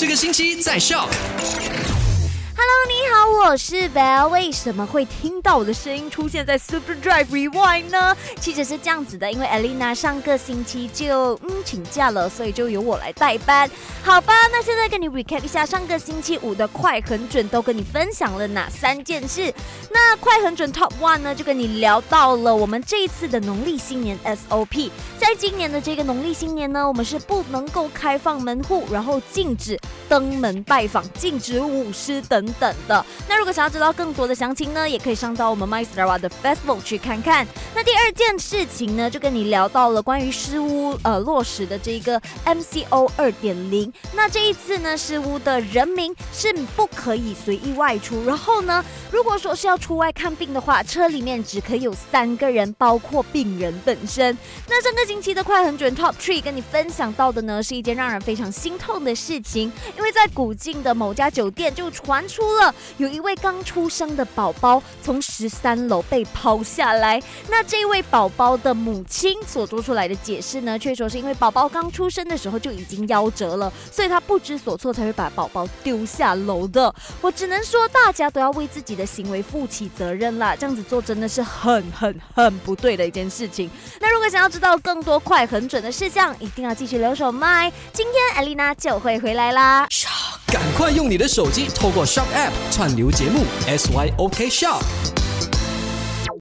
这个星期在校。我是 Bell。为什么会听到我的声音出现在 Super Drive Rewind 呢？其实是这样子的，因为 Elena 上个星期就嗯请假了，所以就由我来代班。好吧，那现在跟你 recap 一下上个星期五的快很准都跟你分享了哪三件事。那快很准 Top One 呢，就跟你聊到了我们这一次的农历新年 SOP。在今年的这个农历新年呢，我们是不能够开放门户，然后禁止登门拜访，禁止舞狮等。等的，那如果想要知道更多的详情呢，也可以上到我们 My Star 的 Facebook 去看看。那第二件事情呢，就跟你聊到了关于失屋呃落实的这一个 MCO 二点零。那这一次呢，失屋的人民是不可以随意外出，然后呢，如果说是要出外看病的话，车里面只可以有三个人，包括病人本身。那上个星期的快很准 Top Three 跟你分享到的呢，是一件让人非常心痛的事情，因为在古晋的某家酒店就传出。了有一位位刚出生的宝宝从十三楼被抛下来，那这位宝宝的母亲所做出来的解释呢，却说是因为宝宝刚出生的时候就已经夭折了，所以他不知所措才会把宝宝丢下楼的。我只能说，大家都要为自己的行为负起责任啦，这样子做真的是很很很不对的一件事情。那如果想要知道更多快很准的事项，一定要继续留守麦，今天艾丽娜就会回来啦。赶快用你的手机透过 Shop App 串流节目 SYOK Shop。